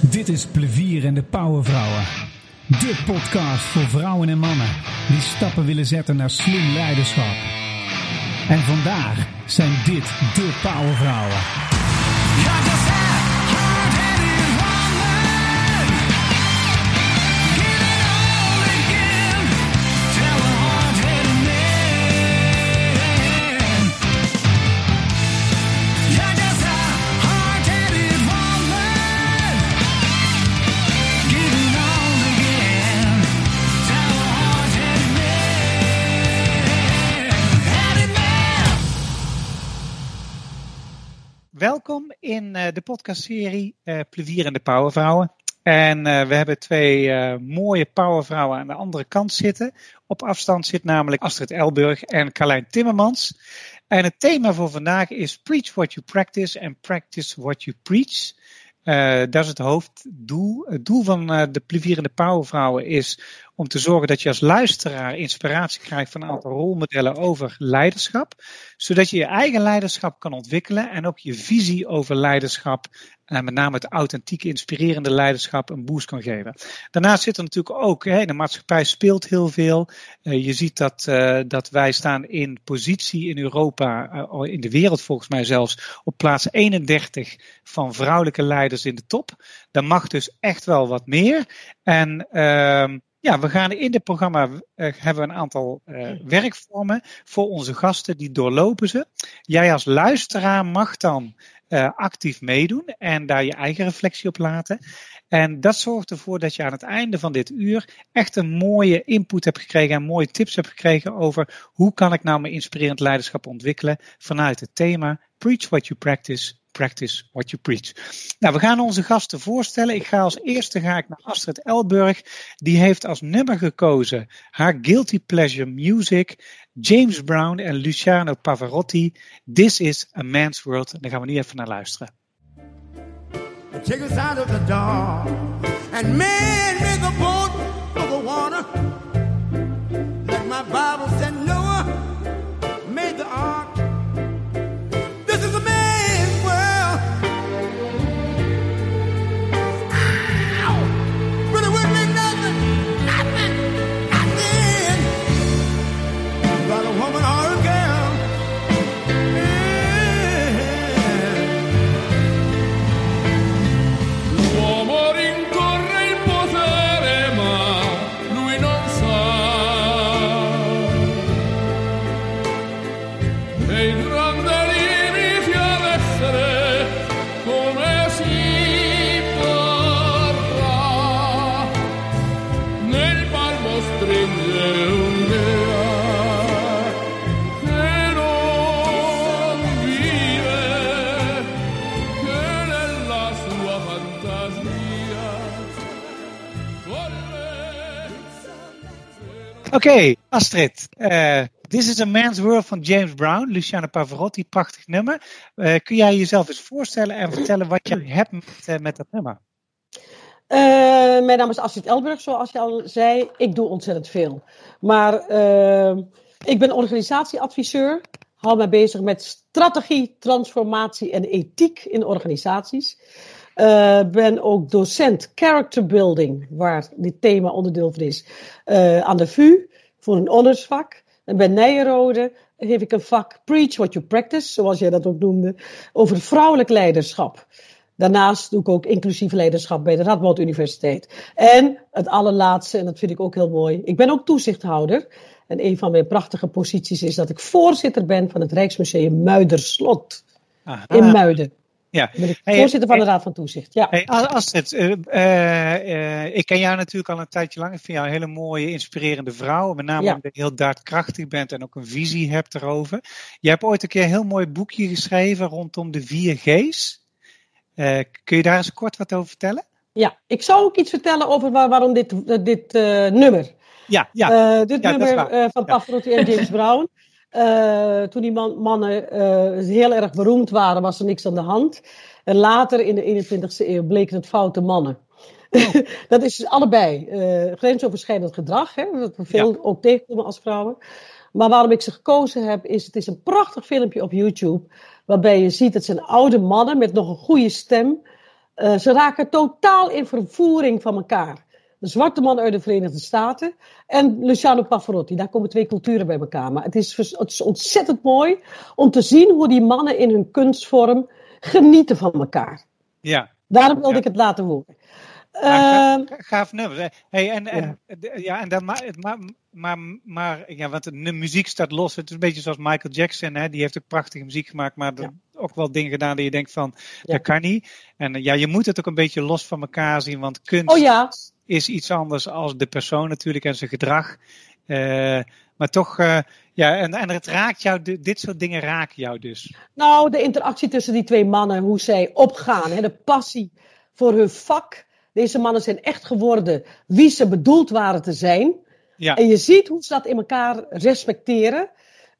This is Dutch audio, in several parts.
Dit is Plevier en de Powervrouwen. De podcast voor vrouwen en mannen die stappen willen zetten naar slim leiderschap. En vandaag zijn dit de Powervrouwen. In uh, de podcastserie uh, Plevier en de Powervrouwen. En uh, we hebben twee mooie powervrouwen aan de andere kant zitten. Op afstand zit namelijk Astrid Elburg en Carlijn Timmermans. En het thema voor vandaag is Preach what you practice and practice what you preach. Dat is het hoofddoel. Het doel van de plevierende powervrouwen is om te zorgen dat je als luisteraar inspiratie krijgt van een aantal rolmodellen over leiderschap. Zodat je je eigen leiderschap kan ontwikkelen en ook je visie over leiderschap, en met name het authentieke, inspirerende leiderschap, een boost kan geven. Daarnaast zit er natuurlijk ook, hè, de maatschappij speelt heel veel. Uh, je ziet dat, uh, dat wij staan in positie in Europa, uh, in de wereld volgens mij zelfs, op plaats 31 van vrouwelijke leiders in de top. Daar mag dus echt wel wat meer. En ehm, ja, we gaan in dit programma uh, hebben we een aantal uh, werkvormen voor onze gasten, die doorlopen ze. Jij als luisteraar mag dan uh, actief meedoen en daar je eigen reflectie op laten. En dat zorgt ervoor dat je aan het einde van dit uur echt een mooie input hebt gekregen en mooie tips hebt gekregen over hoe kan ik nou mijn inspirerend leiderschap ontwikkelen vanuit het thema Preach what you practice practice what you preach. Nou, we gaan onze gasten voorstellen. Ik ga als eerste ga ik naar Astrid Elburg. Die heeft als nummer gekozen haar Guilty Pleasure Music, James Brown en Luciano Pavarotti. This is a Man's World. En daar gaan we nu even naar luisteren. Take out of the dark and man make a boat for the water. Like my Bible Oké, Astrid. Uh, This is a Man's World van James Brown, Luciano Pavarotti, prachtig nummer. Uh, kun jij jezelf eens voorstellen en vertellen wat je hebt met, uh, met dat nummer? Mijn naam is Astrid Elburg, zoals je al zei. Ik doe ontzettend veel. Maar ik ben organisatieadviseur. Hou me bezig met strategie, transformatie en ethiek in organisaties. Uh, ben ook docent character building, waar dit thema onderdeel van is, aan de VU voor een honorsvak. En bij Nijenrode geef ik een vak Preach What You Practice, zoals jij dat ook noemde, over vrouwelijk leiderschap. Daarnaast doe ik ook inclusief leiderschap bij de Radboud Universiteit. En het allerlaatste, en dat vind ik ook heel mooi, ik ben ook toezichthouder. En een van mijn prachtige posities is dat ik voorzitter ben van het Rijksmuseum Muiderslot Aha. in Muiden. Ja. Ben ik voorzitter van de Raad van Toezicht. Ja. Hey, Astrid, uh, uh, uh, ik ken jou natuurlijk al een tijdje lang. Ik vind jou een hele mooie, inspirerende vrouw. Met name ja. omdat je heel daadkrachtig bent en ook een visie hebt erover. Je hebt ooit een keer een heel mooi boekje geschreven rondom de vier G's. Uh, kun je daar eens kort wat over vertellen? Ja, ik zou ook iets vertellen over waar, waarom dit, dit uh, nummer. Ja, ja. Uh, dit ja, nummer uh, van Pavarotti en James Brown. Uh, toen die man, mannen heel erg beroemd waren, was er niks aan de hand. En later in de 21ste eeuw bleken het foute mannen. dat is allebei eh, grensoverschrijdend gedrag, hè, dat we veel ook tegenkomen als vrouwen. Maar waarom ik ze gekozen heb, is het is een prachtig filmpje op YouTube. Waarbij je ziet, het zijn oude mannen met nog een goede stem. Eh, ze raken totaal in vervoering van elkaar. De zwarte man uit de Verenigde Staten en Luciano Pavarotti. Daar komen twee culturen bij elkaar. Maar het is, het is ontzettend mooi om te zien hoe die mannen in hun kunstvorm genieten van elkaar. Ja. Daarom wilde ik het laten horen. Ja, gaaf nummer. Hey, en, en, ja. ja. en dan, maar, maar, maar, ja, want de muziek staat los. Het is een beetje zoals Michael Jackson, hè? die heeft ook prachtige muziek gemaakt, maar ja. ook wel dingen gedaan die je denkt van, dat kan niet. En ja, je moet het ook een beetje los van elkaar zien, want kunst oh, is iets anders als de persoon natuurlijk en zijn gedrag. Uh, maar toch, uh, ja, en, en het raakt jou, dit soort dingen raken jou dus. Nou, de interactie tussen die twee mannen, hoe zij opgaan, hè, de passie voor hun vak. Deze mannen zijn echt geworden wie ze bedoeld waren te zijn. Ja. En je ziet hoe ze dat in elkaar respecteren.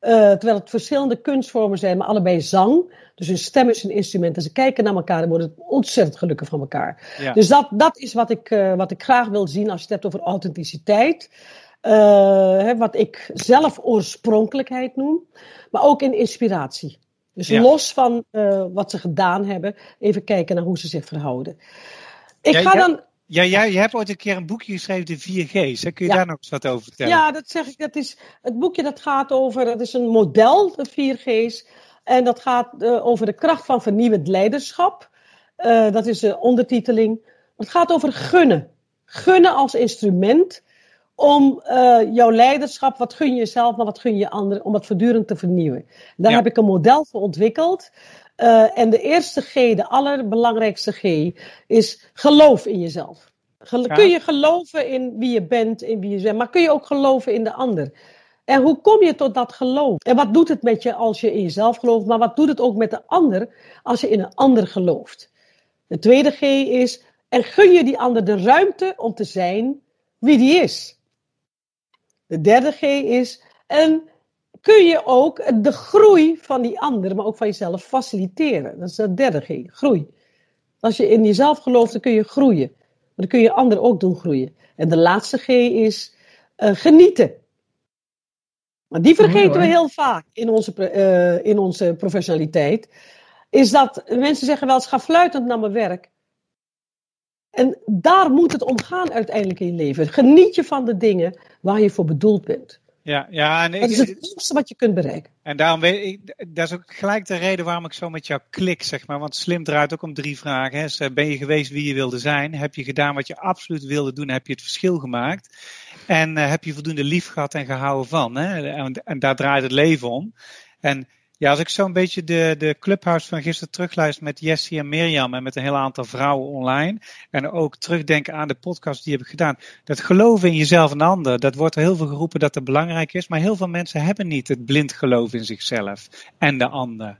Uh, terwijl het verschillende kunstvormen zijn, maar allebei zang. Dus hun stem is een instrument. En ze kijken naar elkaar en worden ontzettend gelukkig van elkaar. Ja. Dus dat, dat is wat ik, uh, wat ik graag wil zien als je het hebt over authenticiteit. Uh, hè, wat ik zelf oorspronkelijkheid noem. Maar ook in inspiratie. Dus Ja. los van wat ze gedaan hebben, even kijken naar hoe ze zich verhouden. Ik Ja, ga ja. dan Ja, jij je hebt ooit een keer een boekje geschreven, de 4G's. Hè? Kun je Ja. daar nog eens wat over vertellen? Ja, dat zeg ik. Dat is het boekje dat gaat over. Dat is een model, de 4G's. En dat gaat eh, over de kracht van vernieuwend leiderschap. Eh, dat is de ondertiteling. Het gaat over gunnen. Gunnen als instrument om eh, jouw leiderschap, wat gun je jezelf, maar wat gun je anderen, om het voortdurend te vernieuwen. Daar Ja. heb ik een model voor ontwikkeld. Eh, en de eerste G, de allerbelangrijkste G, is geloof in jezelf. Gel- Ja. Kun je geloven in wie je bent, in wie je bent, maar kun je ook geloven in de ander? En hoe kom je tot dat geloof? En wat doet het met je als je in jezelf gelooft, maar wat doet het ook met de ander als je in een ander gelooft? De tweede G is, en gun je die ander de ruimte om te zijn wie die is. De derde G is, en kun je ook de groei van die ander, maar ook van jezelf faciliteren. Dat is de derde G, groei. Als je in jezelf gelooft, dan kun je groeien. Maar dan kun je anderen ook doen groeien. En de laatste G is eh, genieten. Maar die vergeten Mooi, we heel vaak in onze, eh, in onze professionaliteit. Is dat mensen zeggen wel eens, ga fluitend naar mijn werk. En daar moet het om gaan uiteindelijk in je leven. Geniet je van de dingen waar je voor bedoeld bent. Ja, ja en, Dat is ik, het wat je kunt bereiken. en daarom weet ik, dat is ook gelijk de reden waarom ik zo met jou klik, zeg maar. Want slim draait ook om drie vragen. Hè. Ben je geweest wie je wilde zijn? Heb je gedaan wat je absoluut wilde doen? Heb je het verschil gemaakt? En eh, heb je voldoende lief gehad en gehouden van? Hè? En, en daar draait het leven om. En ja, als ik zo'n beetje de, de clubhouse van gisteren terugluister met Jessie en Mirjam en met een heel aantal vrouwen online. En ook terugdenken aan de podcast die heb ik gedaan. Dat geloven in jezelf en de ander, dat wordt er heel veel geroepen dat het belangrijk is. Maar heel veel mensen hebben niet het blind geloof in zichzelf en de ander.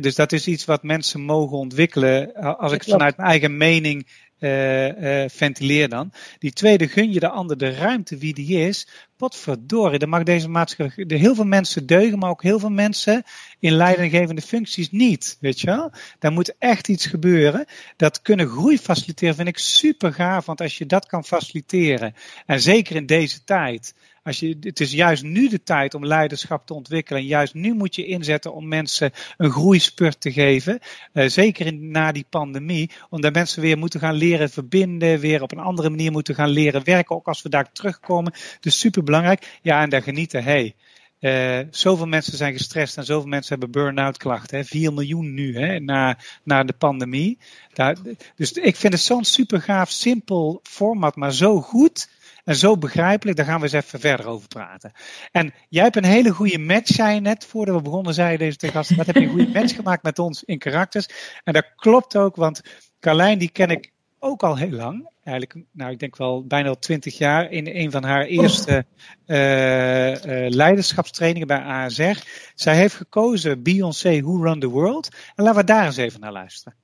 Dus dat is iets wat mensen mogen ontwikkelen. Als ik vanuit mijn eigen mening eh, eh, ventileer dan. Die tweede, gun je de ander de ruimte wie die is. Potverdorie, dan mag deze maatschappij. Heel veel mensen deugen, maar ook heel veel mensen in leidinggevende functies niet. Weet je wel? Daar moet echt iets gebeuren. Dat kunnen groei faciliteren vind ik super gaaf. Want als je dat kan faciliteren, en zeker in deze tijd. Als je, het is juist nu de tijd om leiderschap te ontwikkelen. En juist nu moet je inzetten om mensen een groeispurt te geven. Eh, zeker na die pandemie. Omdat mensen weer moeten gaan leren verbinden. Weer op een andere manier moeten gaan leren werken. Ook als we daar terugkomen. Dus super belangrijk. Ja, en daar genieten. Hey, eh, zoveel mensen zijn gestrest en zoveel mensen hebben burn-out klachten. Hè? 4 miljoen nu hè, na, na de pandemie. Daar, dus ik vind het zo'n super gaaf, simpel format, maar zo goed. En zo begrijpelijk, daar gaan we eens even verder over praten. En jij hebt een hele goede match, zei je net, voordat we begonnen, zei je deze tegen gasten. Wat heb je een goede match gemaakt met ons in karakters? En dat klopt ook, want Carlijn, die ken ik ook al heel lang. Eigenlijk, nou, ik denk wel bijna al twintig jaar. In een van haar eerste eh, eh, leiderschapstrainingen bij ASR. Zij heeft gekozen Beyoncé Who Run the World. En laten we daar eens even naar luisteren.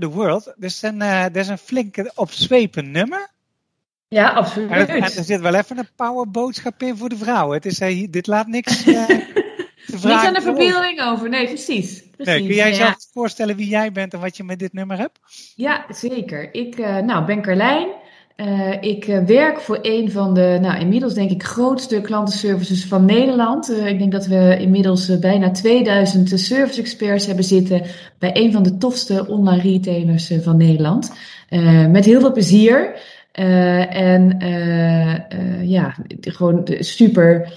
The World. Dat is een, eh, dat is een flinke opzwepen nummer. Ja, absoluut. er zit wel even een powerboodschap in voor de vrouwen. Het is, eh, dit laat niks eh, te Niet aan de verbeelding over. Nee, precies. precies. Nee, kun jij Ja. jezelf voorstellen wie jij bent en wat je met dit nummer hebt? Ja, zeker. Ik nou, ben Carlijn. Eh, ik eh, werk voor een van de, nou, inmiddels denk ik, grootste klantenservices van Nederland. Eh, ik denk dat we inmiddels bijna 2000 service experts hebben zitten bij een van de tofste online retailers van Nederland. Met heel veel plezier. En ja, gewoon super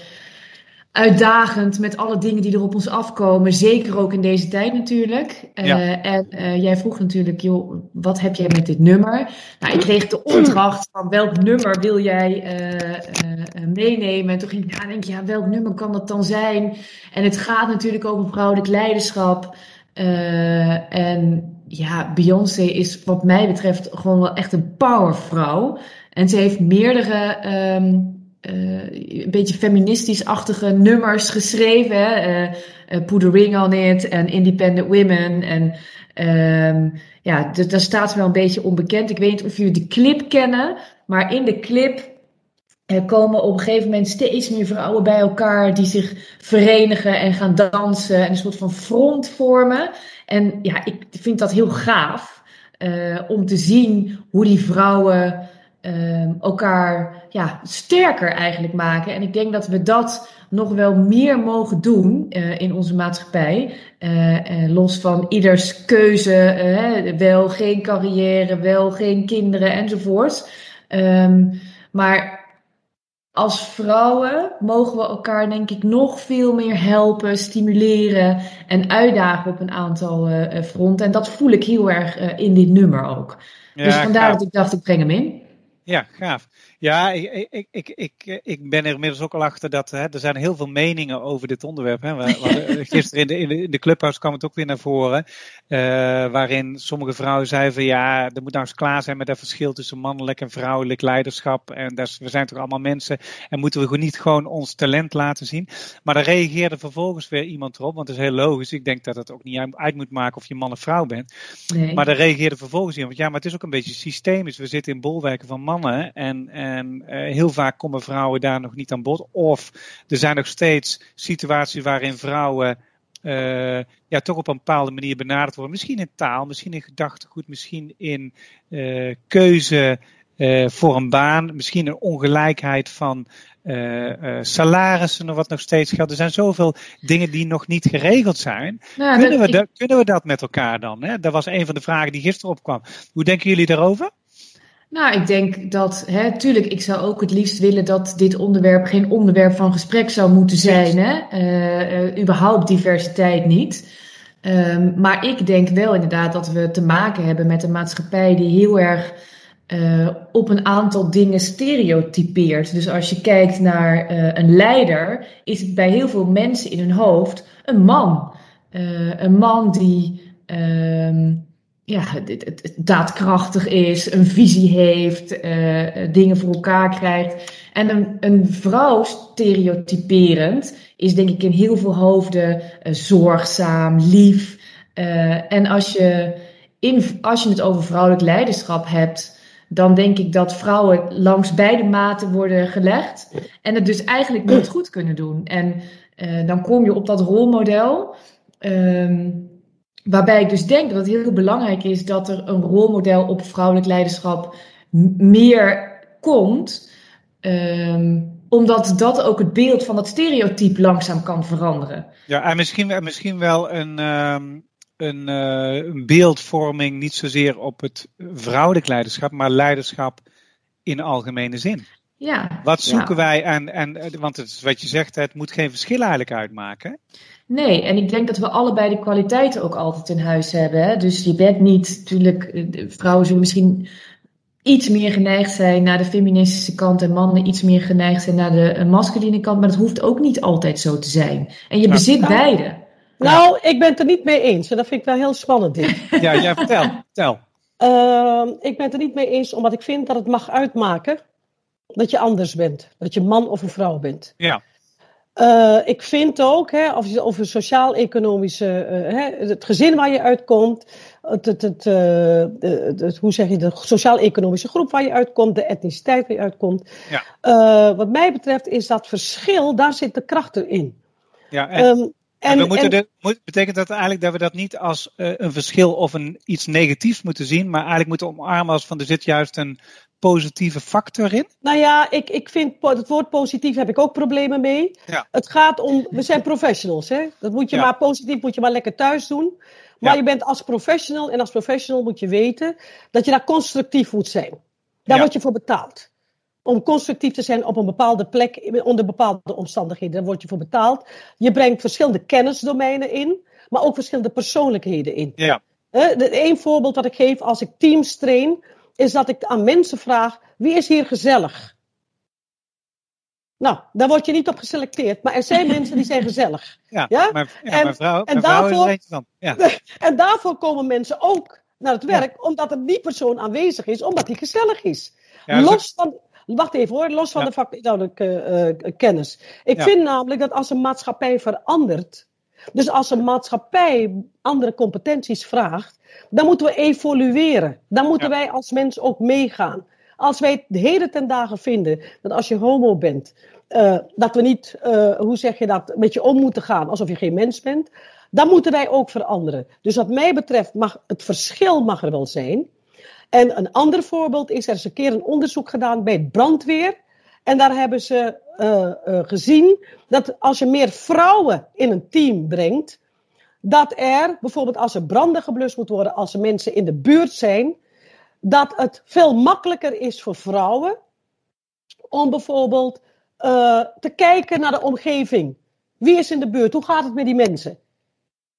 uitdagend met alle dingen die er op ons afkomen. Zeker ook in deze tijd natuurlijk. Eh. En eh, jij vroeg natuurlijk, joh, wat heb jij met dit nummer? Nou, ik kreeg de opdracht van welk nummer wil jij eh, meenemen? En toen ging ik nadenken, ja, welk nummer kan dat dan zijn? En het gaat natuurlijk over vrouwelijk leiderschap. En ja, Beyoncé is wat mij betreft gewoon wel echt een powervrouw. En ze heeft meerdere ehm, eh, een beetje feministisch-achtige nummers geschreven. Eh, eh, Put a Ring on It en Independent Women. En ehm, ja, daar staat ze wel een beetje onbekend. Ik weet niet of jullie de clip kennen, maar in de clip komen op een gegeven moment steeds meer vrouwen bij elkaar die zich verenigen en gaan dansen en een soort van front vormen. En ja, ik vind dat heel gaaf eh, om te zien hoe die vrouwen ehm, elkaar ja, sterker eigenlijk maken. En ik denk dat we dat nog wel meer mogen doen eh, in onze maatschappij. Eh, eh, los van ieders keuze, wel geen carrière, wel geen kinderen enzovoort. Ehm, maar als vrouwen mogen we elkaar denk ik nog veel meer helpen, stimuleren en uitdagen op een aantal fronten. En dat voel ik heel erg in dit nummer ook. dus vandaar dat ik dacht, ik breng hem in. Ja, gaaf. Ja, ik, ik, ik, ik, ik ben er inmiddels ook al achter dat hè, er zijn heel veel meningen over dit onderwerp. Hè. We, we hadden- gisteren in de, in, de, in de clubhouse kwam het ook weer naar voren. eh, waarin sommige vrouwen zeiden van ja, er moet nou eens klaar zijn met dat verschil tussen mannelijk en vrouwelijk leiderschap. En dat is, we zijn toch allemaal mensen en moeten we gewoon niet gewoon ons talent laten zien. Maar daar reageerde vervolgens weer iemand erop, want dat is heel logisch. Ik denk dat het ook niet uit- uit moet maken of je man of vrouw bent. Nee. Maar daar reageerde vervolgens iemand. Ja, maar het is ook een beetje systemisch. We zitten in bolwerken van mannen. En, en eh, heel vaak komen vrouwen daar nog niet aan bod. Of er zijn nog steeds situaties waarin vrouwen eh, ja, toch op een bepaalde manier benaderd worden. Misschien in taal, misschien in gedachtegoed, misschien in eh, keuze voor een baan. Misschien een ongelijkheid van salarissen, wat nog steeds geldt. Er zijn zoveel dingen die nog niet geregeld zijn. Nou, Kunnen dat- we, ik- kunnen we dat met elkaar dan? Hè? Dat was een van de vragen die gisteren opkwam. Hoe denken jullie daarover? Nou, ik denk dat, hè, tuurlijk, ik zou ook het liefst willen dat dit onderwerp geen onderwerp van gesprek zou moeten zijn. Hè? Eh, eh, überhaupt diversiteit niet. Ehm, maar ik denk wel inderdaad dat we te maken hebben met een maatschappij die heel erg eh, op een aantal dingen stereotypeert. Dus als je kijkt naar een leider, is het bij heel veel mensen in hun hoofd een man. Een man die ehm, ja, het- daadkrachtig is, een visie heeft, eh, dingen voor elkaar krijgt. En een, vrouw stereotyperend is denk ik in heel veel hoofden eh, zorgzaam, lief. Eh, en als je, in, als je het over vrouwelijk leiderschap hebt, dan denk ik dat vrouwen langs beide maten worden gelegd. En het dus eigenlijk nooit goed kunnen doen. En dan kom je op dat rolmodel. ehm, Waarbij ik dus denk dat het heel belangrijk is dat er een rolmodel op vrouwelijk leiderschap meer komt. ehm, omdat dat ook het beeld van dat stereotype langzaam kan veranderen. Ja, en misschien, en misschien wel een, ehm, een, eh, een beeldvorming, niet zozeer op het vrouwelijk leiderschap, maar leiderschap in algemene zin. Ja, Wat ja. zoeken wij, en, en, eh, want het is wat je zegt, het moet geen verschil eigenlijk uitmaken. Nee, en ik denk dat we allebei de kwaliteiten ook altijd in huis hebben. Hè? Dus je bent niet, natuurlijk, eh, vrouwen zullen misschien iets meer geneigd zijn naar de feministische kant en mannen iets meer geneigd zijn naar de eh, masculine kant. Maar dat hoeft ook niet altijd zo te zijn. En je Ja. bezit Ja. beide. Nou, ik ben het er niet mee eens. En dat vind ik wel heel spannend dit. Ja, ja vertel, vertel. Ehm, ik ben het er niet mee eens, omdat ik vind dat het mag uitmaken dat je anders bent. Dat je man of een vrouw bent. Ja. Eh, ik vind ook, hè, of je over sociaal-economische, eh, hè, het gezin waar je uitkomt, het, het, het, eh, het- het- hoe zeg je, de sociaal-economische groep waar je uitkomt, de etniciteit waar je uitkomt. Ja. Wat mij betreft is dat verschil, daar zit de kracht erin. Ja, Ehm, en we moeten en- de, moet, betekent dat eigenlijk dat we dat niet als eh, een verschil of een, iets negatiefs moeten zien, maar eigenlijk moeten omarmen als van er zit juist een positieve factor in? Nou ja, ik, ik vind het woord positief heb ik ook problemen mee. Ja. Het gaat om, we zijn professionals, hè? Dat moet je Ja. maar positief, moet je maar lekker thuis doen. Maar Ja. je bent als professional en als professional moet je weten dat je daar constructief moet zijn. Daar word je voor betaald. Om constructief te zijn op een bepaalde plek, onder bepaalde omstandigheden, daar word je voor betaald. Je brengt verschillende kennisdomeinen in, maar ook verschillende persoonlijkheden in. Ja, Eén voorbeeld wat ik geef als ik teams train, is dat ik aan mensen vraag: wie is hier gezellig? Nou, daar word je niet op geselecteerd, maar er zijn mensen die zijn gezellig. ja. Ja? Mijn, ja, En- vrouw, en is daarvoor-. Ja, En daarvoor komen mensen ook naar het werk, omdat er die persoon aanwezig is, omdat hij gezellig is. Ja, dat is los van, wacht even hoor, los van Ja. de vakinhoudelijke eh, eh, kennis. Ik Ja. vind namelijk dat als een maatschappij verandert, dus als een maatschappij andere competenties vraagt, dan moeten we evolueren. Dan moeten Ja. wij als mens ook meegaan. Als wij de heden ten dagen vinden dat als je homo bent, eh, dat we niet, hoe zeg je dat, met je om moeten gaan alsof je geen mens bent, dan moeten wij ook veranderen. Dus wat mij betreft mag het verschil mag er wel zijn. En een ander voorbeeld is, er is een keer een onderzoek gedaan bij het brandweer. En daar hebben ze eh, eh, gezien dat als je meer vrouwen in een team brengt, dat er bijvoorbeeld als er branden geblust moet worden, als er mensen in de buurt zijn, dat het veel makkelijker is voor vrouwen om bijvoorbeeld eh, te kijken naar de omgeving. Wie is in de buurt? Hoe gaat het met die mensen?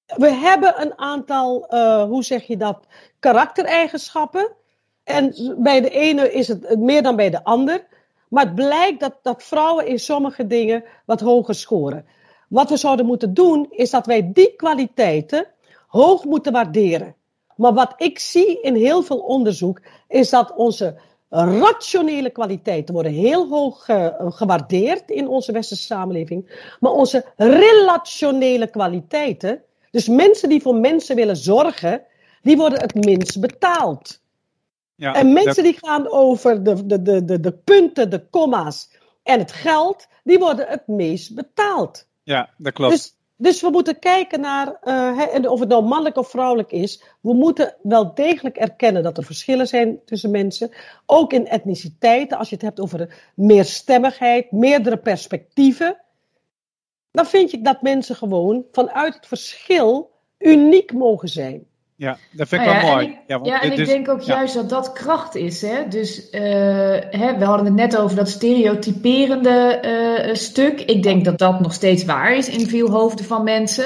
We hebben een aantal, eh, hoe zeg je dat, karaktereigenschappen. En bij de ene is het meer dan bij de ander. Maar het blijkt dat, dat vrouwen in sommige dingen wat hoger scoren. Wat we zouden moeten doen, is dat wij die kwaliteiten hoog moeten waarderen. Maar wat ik zie in heel veel onderzoek, is dat onze rationele kwaliteiten worden heel hoog eh, gewaardeerd in onze westerse samenleving. Maar onze relationele kwaliteiten, dus mensen die voor mensen willen zorgen, die worden het minst betaald. ja, En mensen dat- die gaan over de, de, de, de, de punten, de comma's en het geld, die worden het meest betaald. ja, dat klopt. Dus, dus we moeten kijken naar, eh, of het nou mannelijk of vrouwelijk is, we moeten wel degelijk erkennen dat er verschillen zijn tussen mensen. Ook in etniciteiten, als je het hebt over meerstemmigheid, meerdere perspectieven. Dan vind ik dat mensen gewoon vanuit het verschil uniek mogen zijn. ja, dat vind ik Nou wel ja, mooi. En ik, ja, want ja, en ik is- denk ook ja. juist dat dat kracht is. Hè? Dus eh, hè, we hadden het net over dat stereotyperende eh, stuk. Ik denk dat dat nog steeds waar is in veel hoofden van mensen.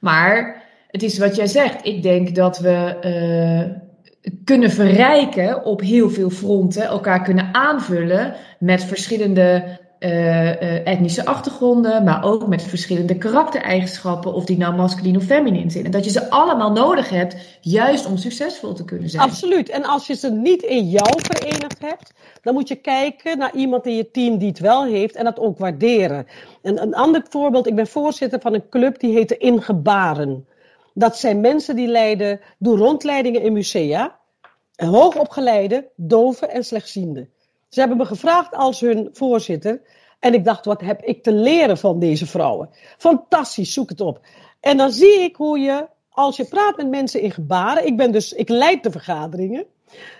Maar het is wat jij zegt. Ik denk dat we eh, kunnen verrijken op heel veel fronten. Elkaar kunnen aanvullen met verschillende eh, etnische achtergronden, maar ook met verschillende karaktereigenschappen, of die nou masculin of feminin zijn. En dat je ze allemaal nodig hebt, juist om succesvol te kunnen zijn. Absoluut. En als je ze niet in jou verenigd hebt, dan moet je kijken naar iemand in je team die het wel heeft en dat ook waarderen. En een ander voorbeeld, ik ben voorzitter van een club die heet de Ingebaren. Dat zijn mensen die leiden, doen rondleidingen in musea. Hoogopgeleide, doven en slechtzienden. Ze hebben me gevraagd als hun voorzitter. En ik dacht, wat heb ik te leren van deze vrouwen? Fantastisch, zoek het op. En dan zie ik hoe je, als je praat met mensen in gebaren, ik ben dus, ik leid de vergaderingen,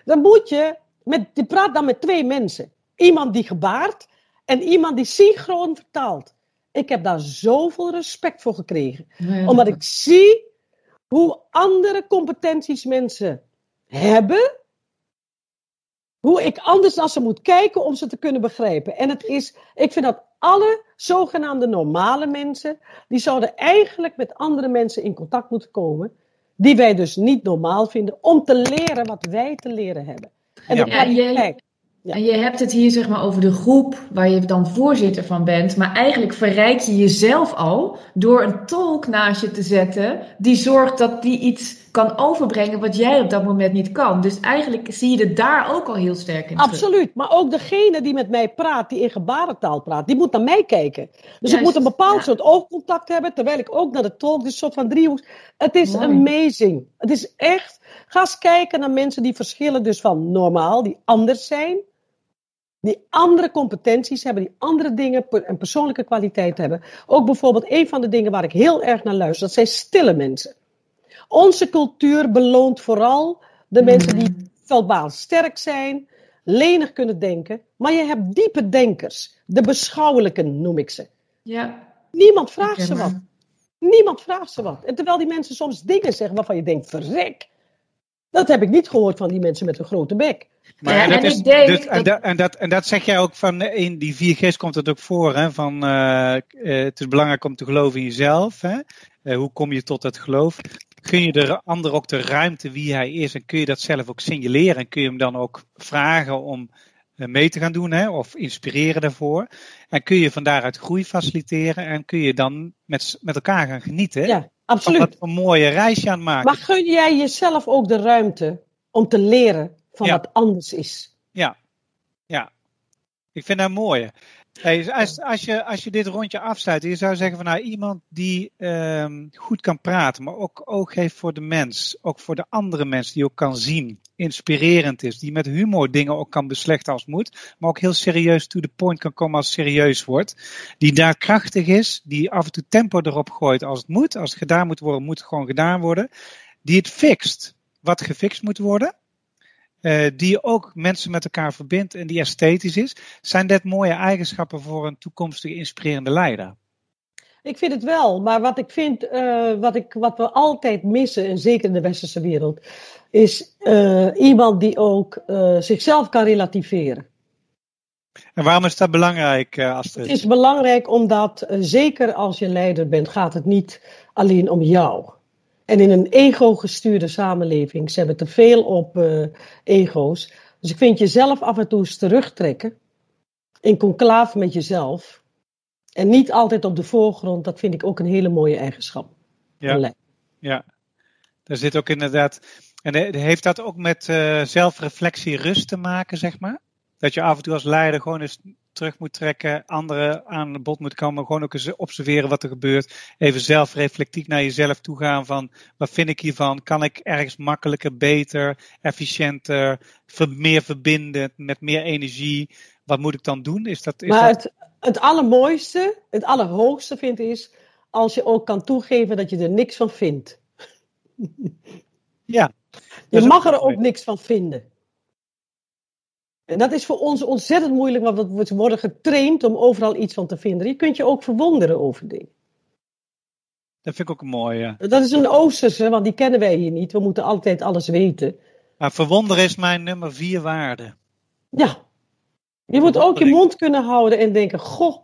dan moet je, met, je praat dan met twee mensen. Iemand die gebaart en iemand die synchroon vertaalt. Ik heb daar zoveel respect voor gekregen. Ja. Omdat ik zie hoe andere competenties mensen hebben. Hoe ik anders naar ze moet kijken om ze te kunnen begrijpen. En het is, ik vind dat alle zogenaamde normale mensen, die zouden eigenlijk met andere mensen in contact moeten komen. Die wij dus niet normaal vinden, om te leren wat wij te leren hebben. En Ja. de jij- kwaliteit. Ja. En je hebt het hier zeg maar over de groep waar je dan voorzitter van bent. Maar eigenlijk verrijk je jezelf al door een tolk naast je te zetten. Die zorgt dat die iets kan overbrengen wat jij op dat moment niet kan. Dus eigenlijk zie je het daar ook al heel sterk in terug. Absoluut. Maar ook degene die met mij praat, die in gebarentaal praat, die moet naar mij kijken. Dus ik moet een bepaald ja. soort oogcontact hebben, terwijl ik ook naar de tolk, dus een soort van driehoek. Het is Mooi. amazing. Het is echt. Ga eens kijken naar mensen die verschillen dus van normaal, die anders zijn. Die andere competenties hebben, die andere dingen en persoonlijke kwaliteit hebben. Ook bijvoorbeeld een van de dingen waar ik heel erg naar luister, dat zijn stille mensen. Onze cultuur beloont vooral de mensen die veelbaar sterk zijn, lenig kunnen denken. Maar je hebt diepe denkers, de beschouwelijken noem ik ze. Ja, Niemand vraagt ze wat. Niemand vraagt ze wat. En terwijl die mensen soms dingen zeggen waarvan je denkt, verrek. Dat heb ik niet gehoord van die mensen met een grote bek. Maar Ja, dat en is, ik denk dus- en, dat- dat, en, dat, en dat zeg jij ook van eh, in die 4G's komt het ook voor. Hè, van, eh, eh, het is belangrijk om te geloven in jezelf. Hè? Hoe kom je tot dat geloof? Kun je de ander ook de ruimte wie hij is en kun je dat zelf ook signaleren? En kun je hem dan ook vragen om mee te gaan doen hè? of inspireren daarvoor? En kun je van daaruit groei faciliteren en kun je dan met, met elkaar gaan genieten? Ja, absoluut. wat een mooie reis je aan het maken. Maar gun jij jezelf ook de ruimte om te leren van Ja. wat anders is? Ja, ja. Ik vind dat mooi. Hey, als, als, je, als je dit rondje afsluit, je zou zeggen van nou, iemand die ehm, goed kan praten, maar ook oog heeft voor de mens, ook voor de andere mens, die ook kan zien, inspirerend is, die met humor dingen ook kan beslechten als moet, maar ook heel serieus to the point kan komen als serieus wordt, die daar krachtig is, die af en toe tempo erop gooit als het moet, als het gedaan moet worden, moet het gewoon gedaan worden, die het fixt wat gefixt moet worden, eh, die ook mensen met elkaar verbindt en die esthetisch is. Zijn dit mooie eigenschappen voor een toekomstige inspirerende leider? Ik vind het wel, maar wat ik vind, eh, wat, ik, wat we altijd missen, en zeker in de westerse wereld, is eh, iemand die ook eh, zichzelf kan relativeren. En waarom is dat belangrijk, Astrid? Het is belangrijk omdat, zeker als je leider bent, gaat het niet alleen om jou. En in een ego-gestuurde samenleving zijn we te veel op ego's. Dus ik vind jezelf af en toe eens terugtrekken. In conclave met jezelf. En niet altijd op de voorgrond. Dat vind ik ook een hele mooie eigenschap. Ja. Ja, daar zit ook inderdaad. En heeft dat ook met eh, zelfreflectie, rust te maken, zeg maar? Dat je af en toe als leider gewoon eens terug moet trekken, anderen aan bod moet komen, gewoon ook eens observeren wat er gebeurt. Even zelfreflectiek naar jezelf toe gaan van wat vind ik hiervan? Kan ik ergens makkelijker, beter, efficiënter, meer verbindend, met meer energie? Wat moet ik dan doen? Is dat, is Maar dat... het, het allermooiste, het allerhoogste vind ik is als je ook kan toegeven dat je er niks van vindt. Ja. Je mag er mooi. ook niks van vinden. En dat is voor ons ontzettend moeilijk, want we worden getraind om overal iets van te vinden. Je kunt je ook verwonderen over dingen. Dat vind ik ook een mooie. Dat is een Oosterse, want die kennen wij hier niet. We moeten altijd alles weten. Maar verwonderen is mijn nummer vier waarde. Ja. Je moet ook je mond kunnen houden en denken, goh,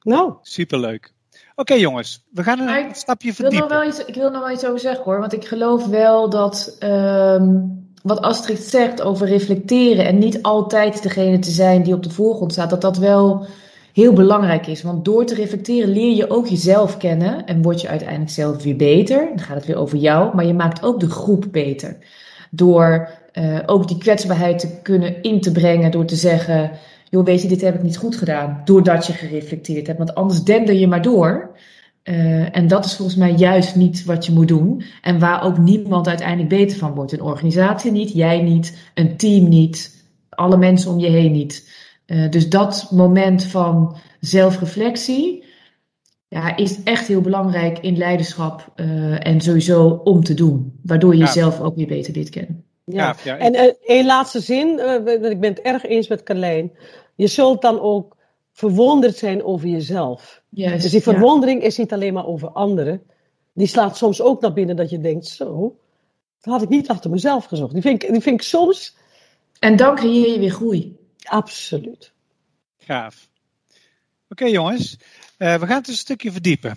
nou, Superleuk. Oké jongens, we gaan Maar een stapje Ik wil, nog verdiepen. wel iets, ik wil nog wel iets over zeggen hoor. Want ik geloof wel dat ehm, wat Astrid zegt over reflecteren en niet altijd degene te zijn die op de voorgrond staat, dat dat wel heel belangrijk is. Want door te reflecteren leer je ook jezelf kennen en word je uiteindelijk zelf weer beter. Dan gaat het weer over jou, maar je maakt ook de groep beter. Door eh, ook die kwetsbaarheid te kunnen in te brengen, door te zeggen, joh weet je, dit heb ik niet goed gedaan. Doordat je gereflecteerd hebt, want anders dender je maar door. Eh, en dat is volgens mij juist niet wat je moet doen. En waar ook niemand uiteindelijk beter van wordt. Een organisatie niet, jij niet, een team niet, alle mensen om je heen niet. Eh, dus dat moment van zelfreflectie ja, is echt heel belangrijk in leiderschap en sowieso om te doen. Waardoor je Ja. jezelf ook weer beter leert kennen. Ja. Ja, ja, En eh, één laatste zin, eh, ik ben het erg eens met Carlijn. Je zult dan ook verwonderd zijn over jezelf. Dus die ja. verwondering is niet alleen maar over anderen. Die slaat soms ook naar binnen dat je denkt, zo, dat had ik niet achter mezelf gezocht. Die vind ik, die vind ik soms En dan creëer je weer groei. absoluut. Gaaf. Oké jongens, eh, we gaan het een stukje verdiepen.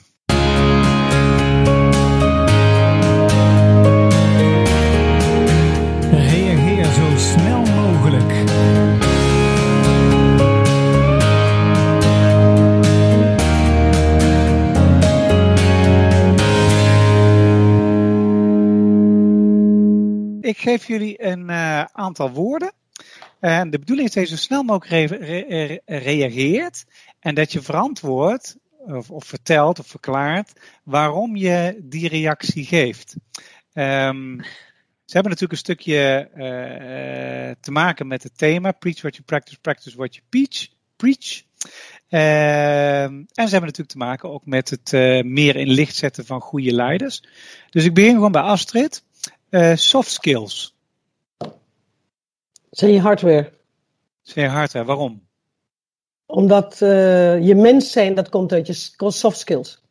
Ik geef jullie een eh, aantal woorden. En de bedoeling is dat je zo snel mogelijk re- re- re- reageert. En dat je verantwoordt, of, of vertelt of verklaart, waarom je die reactie geeft. Ehm, ze hebben natuurlijk een stukje eh, te maken met het thema. Preach what you practice, practice what you preach. preach. En ze hebben natuurlijk te maken ook met het eh, meer in licht zetten van goede leiders. Dus ik begin gewoon bij Astrid. Eh, soft skills. Zijn je hardware. Zeg je hardware, waarom? Omdat eh, je mens zijn, dat komt uit je soft skills.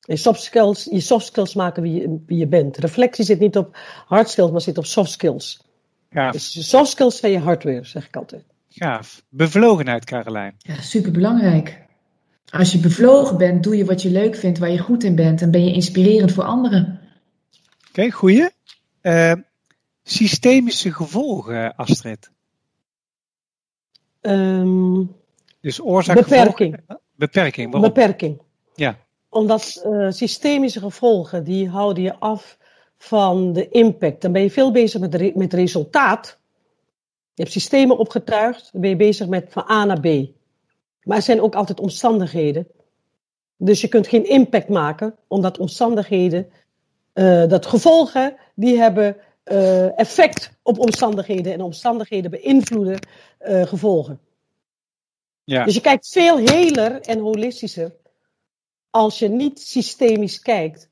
Je soft skills, je soft skills maken wie je, wie je bent. Reflectie zit niet op hard skills, maar zit op soft skills. Gaaf, Dus je soft skills zijn je hardware, zeg ik altijd. gaaf. Bevlogenheid, Carolijn. Ja, superbelangrijk. Als je bevlogen bent, doe je wat je leuk vindt, waar je goed in bent. En ben je inspirerend voor anderen. Oké, goeie. Eh, systemische gevolgen, Astrid. Ehm, Dus oorzaak Beperking. Beperking, waarom? beperking. Ja. Omdat eh, systemische gevolgen, die houden je af van de impact. Dan ben je veel bezig met, re met resultaat. Je hebt systemen opgetuigd, dan ben je bezig met van A naar B. Maar er zijn ook altijd omstandigheden. Dus je kunt geen impact maken, omdat omstandigheden, eh, dat gevolgen, die hebben eh, effect op omstandigheden. En omstandigheden beïnvloeden eh, gevolgen. Ja. Dus je kijkt veel heler en holistischer als je niet systemisch kijkt,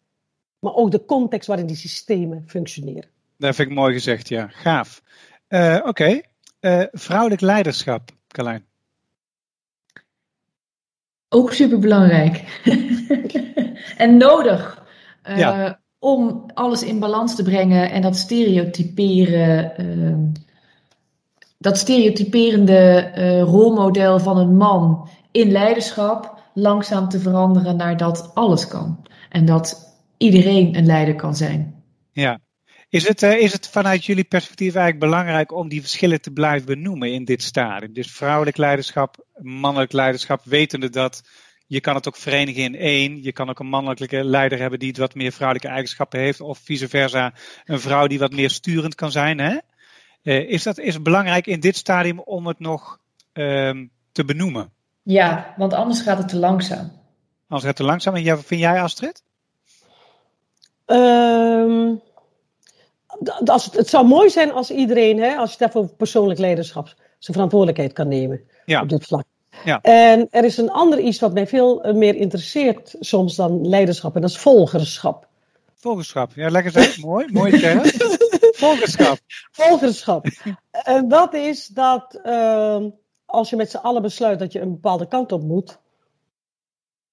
maar ook de context waarin die systemen functioneren. Dat vind ik mooi gezegd, ja. Gaaf. Eh, Oké. Eh, vrouwelijk leiderschap, Carlijn. Ook superbelangrijk. en nodig. eh, Ja. Om alles in balans te brengen en dat ehm, dat stereotyperende eh, rolmodel van een man in leiderschap langzaam te veranderen naar dat alles kan. En dat iedereen een leider kan zijn. Ja. Is het, eh, is het vanuit jullie perspectief eigenlijk belangrijk om die verschillen te blijven benoemen in dit stadium? Dus vrouwelijk leiderschap, mannelijk leiderschap, wetende dat je kan het ook verenigen in één. Je kan ook een mannelijke leider hebben die wat meer vrouwelijke eigenschappen heeft, of vice versa een vrouw die wat meer sturend kan zijn. Hè? Eh, is, dat, is het belangrijk in dit stadium om het nog ehm, te benoemen? Ja, want anders gaat het te langzaam. Anders gaat het te langzaam. En jij- vind jij, Astrid? Ehm, als het, het zou mooi zijn als iedereen, hè, als je het even over persoonlijk leiderschap, zijn verantwoordelijkheid kan nemen Ja. op dit vlak. Ja. En er is een ander iets wat mij veel eh, meer interesseert soms dan leiderschap, en dat is volgerschap. Volgerschap. Ja, lekker zeg. Mooi. Mooie term. Volgerschap. Volgerschap. en dat is dat ehm, als je met z'n allen besluit dat je een bepaalde kant op moet,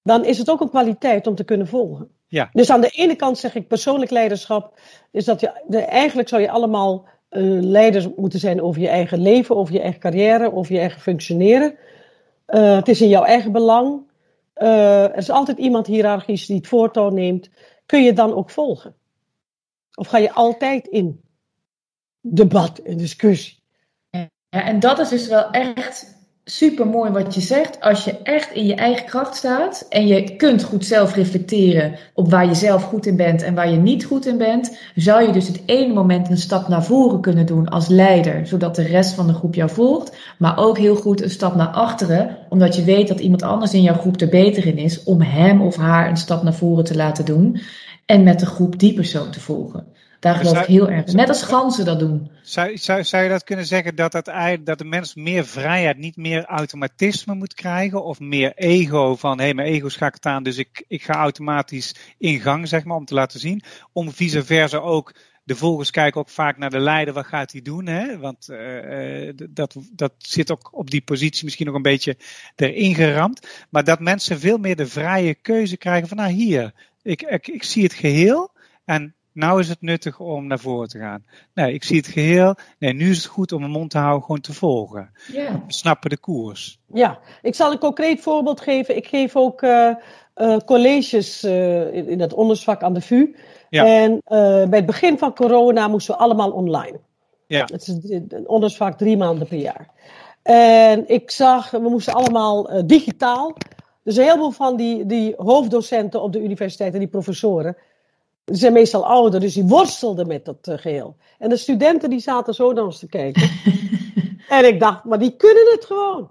dan is het ook een kwaliteit om te kunnen volgen. Ja. Dus aan de ene kant zeg ik persoonlijk leiderschap, is dat je, de, eigenlijk zou je allemaal eh, leiders moeten zijn over je eigen leven, over je eigen carrière, over je eigen functioneren. Eh, het is in jouw eigen belang. Eh, er is altijd iemand hiërarchisch die het voortouw neemt. Kun je dan ook volgen? Of ga je altijd in debat en discussie? Ja, en dat is dus wel echt super mooi wat je zegt. Als je echt in je eigen kracht staat en je kunt goed zelf reflecteren op waar je zelf goed in bent en waar je niet goed in bent, zou je dus het ene moment een stap naar voren kunnen doen als leider, zodat de rest van de groep jou volgt. Maar ook heel goed een stap naar achteren, omdat je weet dat iemand anders in jouw groep er beter in is, om hem of haar een stap naar voren te laten doen en met de groep die persoon te volgen. Daar geloof ik heel erg. Net als ganzen dat doen. Zou, zou, zou je dat kunnen zeggen dat, eigenlijk- dat de mens meer vrijheid, niet meer automatisme moet krijgen? Of meer ego van, hé, hey, mijn ego schakelt aan, dus ik, ik ga automatisch in gang, zeg maar, om te laten zien. Om vice versa ook, de volgers kijken ook vaak naar de leider, wat gaat hij doen? Hè? Want eh, eh, dat, dat zit ook op die positie misschien nog een beetje erin geramd. Maar dat mensen veel meer de vrije keuze krijgen van, nou hier, ik, ik, ik zie het geheel en nou is het nuttig om naar voren te gaan. Nee, ik zie het geheel. Nee, nu is het goed om mijn mond te houden, gewoon te volgen. Ja. We snappen de koers. Ja, ik zal een concreet voorbeeld geven. Ik geef ook eh, eh, colleges eh, in, in het ondersvak aan de VU. Ja. En bij het begin van corona moesten we allemaal online. Ja. Het is een ondersvak drie maanden per jaar. En ik zag, we moesten allemaal digitaal. Dus een heleboel van die, die hoofddocenten op de universiteit en die professoren, Die zijn meestal ouder, dus die worstelden met dat eh, geheel. En de studenten die zaten zo naar ons te kijken. en ik dacht, maar die kunnen het gewoon.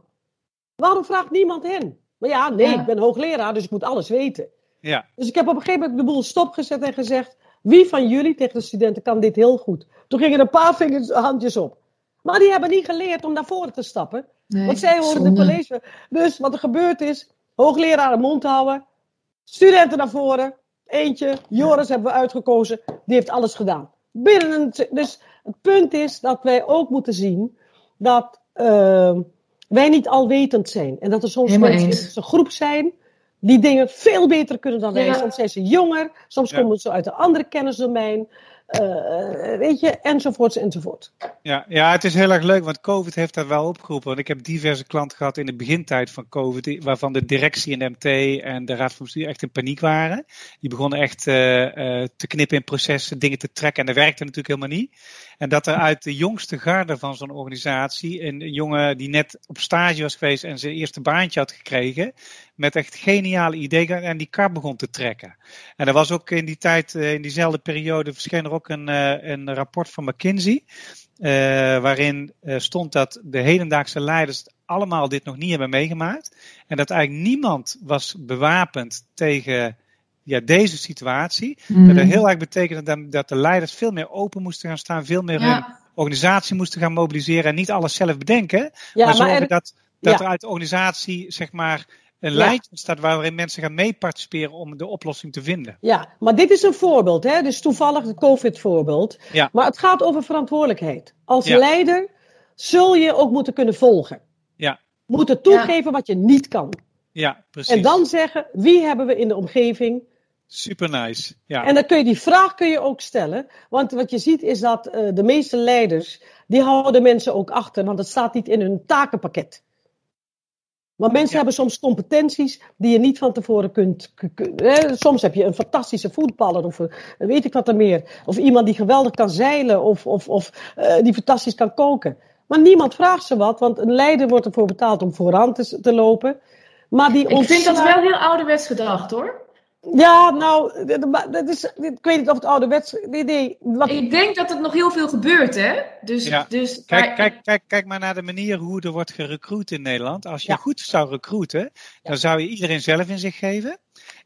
Waarom vraagt niemand hen? Maar ja, nee, Ja. ik ben hoogleraar, dus ik moet alles weten. Ja, Dus ik heb op een gegeven moment de boel stopgezet en gezegd: wie van jullie tegen de studenten kan dit heel goed? Toen gingen een paar vingers, handjes op. Maar die hebben niet geleerd om naar voren te stappen. Nee, want zij horen de college. Dus wat er gebeurd is: hoogleraar de mond houden, studenten naar voren. Eentje, Joris hebben we uitgekozen, die heeft alles gedaan. Binnen een, dus het punt is dat wij ook moeten zien dat eh, wij niet alwetend zijn. En dat er soms Helemaal mensen eens. in onze groep zijn die dingen veel beter kunnen dan wij. Ja. Soms zijn ze jonger, soms Ja. komen ze uit een andere kennisdomein. Eh, weet je, enzovoorts, enzovoort. Ja, ja, het is heel erg leuk, want COVID heeft daar wel opgeroepen. Want ik heb diverse klanten gehad in de begintijd van COVID, waarvan de directie en MT en de Raad van Bestuur echt in paniek waren. Die begonnen echt eh, eh, te knippen in processen, dingen te trekken en dat werkte natuurlijk helemaal niet. En dat er uit de jongste garde van zo'n organisatie, een jongen die net op stage was geweest en zijn eerste baantje had gekregen, met echt geniale ideeën en die kar begon te trekken. En er was ook in die tijd, eh, in diezelfde periode, verscheen er ook een, eh, een rapport van McKinsey. eh, waarin stond dat de hedendaagse leiders allemaal dit nog niet hebben meegemaakt. En dat eigenlijk niemand was bewapend tegen ja, deze situatie. Mm. Dat heel erg betekende dat, dat de leiders veel meer open moesten gaan staan, veel meer hun organisatie moesten gaan mobiliseren en niet alles zelf bedenken. Ja, maar zorgen er- dat, dat ja. er uit de organisatie zeg maar een Ja. lijntje staat waarin mensen gaan meeparticiperen om de oplossing te vinden. Ja, maar dit is een voorbeeld, hè? dus toevallig het COVID-voorbeeld. Ja. Maar het gaat over verantwoordelijkheid. Als Ja. leider zul je ook moeten kunnen volgen. Ja. Moeten toegeven wat je niet kan. Ja, precies. En dan zeggen, wie hebben we in de omgeving? Super nice. Ja. En dan kun je die vraag kun je ook stellen. Want wat je ziet is dat eh, de meeste leiders, die houden mensen ook achter. Want het staat niet in hun takenpakket. Maar mensen Ja. hebben soms competenties die je niet van tevoren kunt. ku- ku- eh, soms heb je een fantastische voetballer of een- weet ik wat er meer. Of iemand die geweldig kan zeilen of, of, of eh, die fantastisch kan koken. Maar niemand vraagt ze wat, want een leider wordt ervoor betaald om vooraan te, te lopen. Maar die ik vind dat wel heel ouderwets gedacht hoor. Ja, nou, dat- is, ik weet niet of het ouderwets... Nee, nee, wat, Ik denk dat het nog heel veel gebeurt, hè? Dus, Ja. dus Kijk, maar- kijk, kijk, kijk maar naar de manier hoe er wordt gerecruit in Nederland. Als je Ja. goed zou recruiten, dan zou je iedereen zelf in zich geven.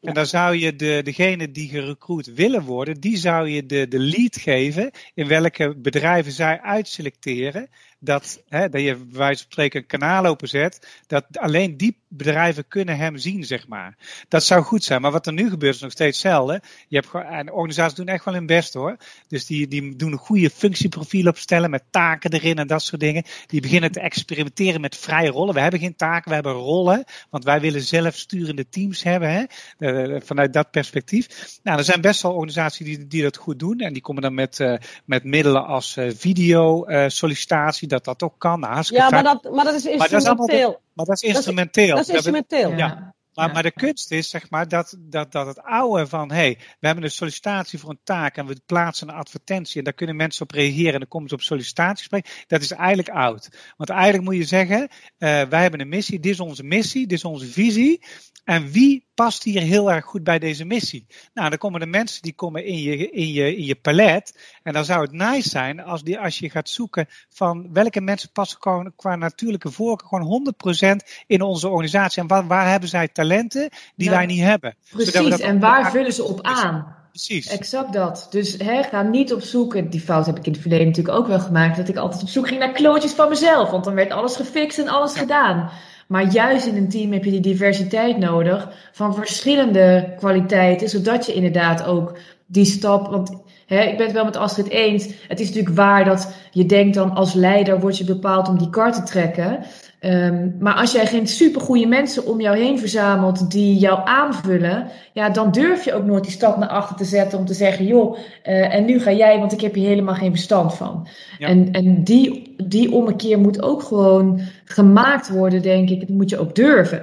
En dan zou je de, degene die gerecruit willen worden, die zou je de, de lead geven in welke bedrijven zij uitselecteren. Dat, hè, dat je bij wijze van spreken een kanaal openzet, dat alleen die bedrijven kunnen hem zien, zeg maar. Dat zou goed zijn. Maar wat er nu gebeurt is nog steeds hetzelfde. Je hebt en organisaties doen echt wel hun best hoor. Dus die, die doen een goede functieprofiel opstellen met taken erin en dat soort dingen. Die beginnen te experimenteren met vrije rollen. We hebben geen taken, we hebben rollen. Want wij willen zelf sturende teams hebben. Hè? Eh, vanuit dat perspectief. Nou, er zijn best wel organisaties die, die dat goed doen. En die komen dan met, eh, met middelen als eh, video eh, sollicitatie. Dat dat ook kan. Hartstikke ja, maar dat, maar dat is dat is allemaal instrumenteel. maar dat is is- instrumenteel. Dat is Dat we- instrumenteel. Ja. Maar, Ja. maar de kunst is, zeg maar, dat, dat, dat het oude van, hé, hey, we hebben een sollicitatie voor een taak en we plaatsen een advertentie en daar kunnen mensen op reageren en dan komen ze op sollicitatiegesprek. Dat is eigenlijk oud. Want eigenlijk moet je zeggen, eh, wij hebben een missie, dit is onze missie, dit is onze visie. En wie past hier heel erg goed bij deze missie? Nou, dan komen de mensen die komen in je, in je, in je palet. En dan zou het nice zijn als, die, als je gaat zoeken van welke mensen passen gewoon qua natuurlijke voorkeur gewoon 100% in onze organisatie. En waar, waar hebben zij talenten die Ja. wij niet hebben? Precies, en waar vullen ze op aan? Precies. Exact dat. Dus hè, ga niet op zoek, en die fout heb ik in het verleden natuurlijk ook wel gemaakt, dat ik altijd op zoek ging naar klootjes van mezelf, want dan werd alles gefixt en alles Ja. gedaan. Maar juist in een team heb je die diversiteit nodig van verschillende kwaliteiten, zodat je inderdaad ook die stap, want hè, ik ben het wel met Astrid eens, het is natuurlijk waar dat je denkt dan als leider word je bepaald om die kar te trekken. Ehm, maar als jij geen supergoeie mensen om jou heen verzamelt die jou aanvullen, ja, dan durf je ook nooit die stap naar achter te zetten om te zeggen, joh, eh, en nu ga jij, want ik heb hier helemaal geen verstand van. Ja. En, en die, die ommekeer moet ook gewoon gemaakt worden, denk ik. Dat moet je ook durven.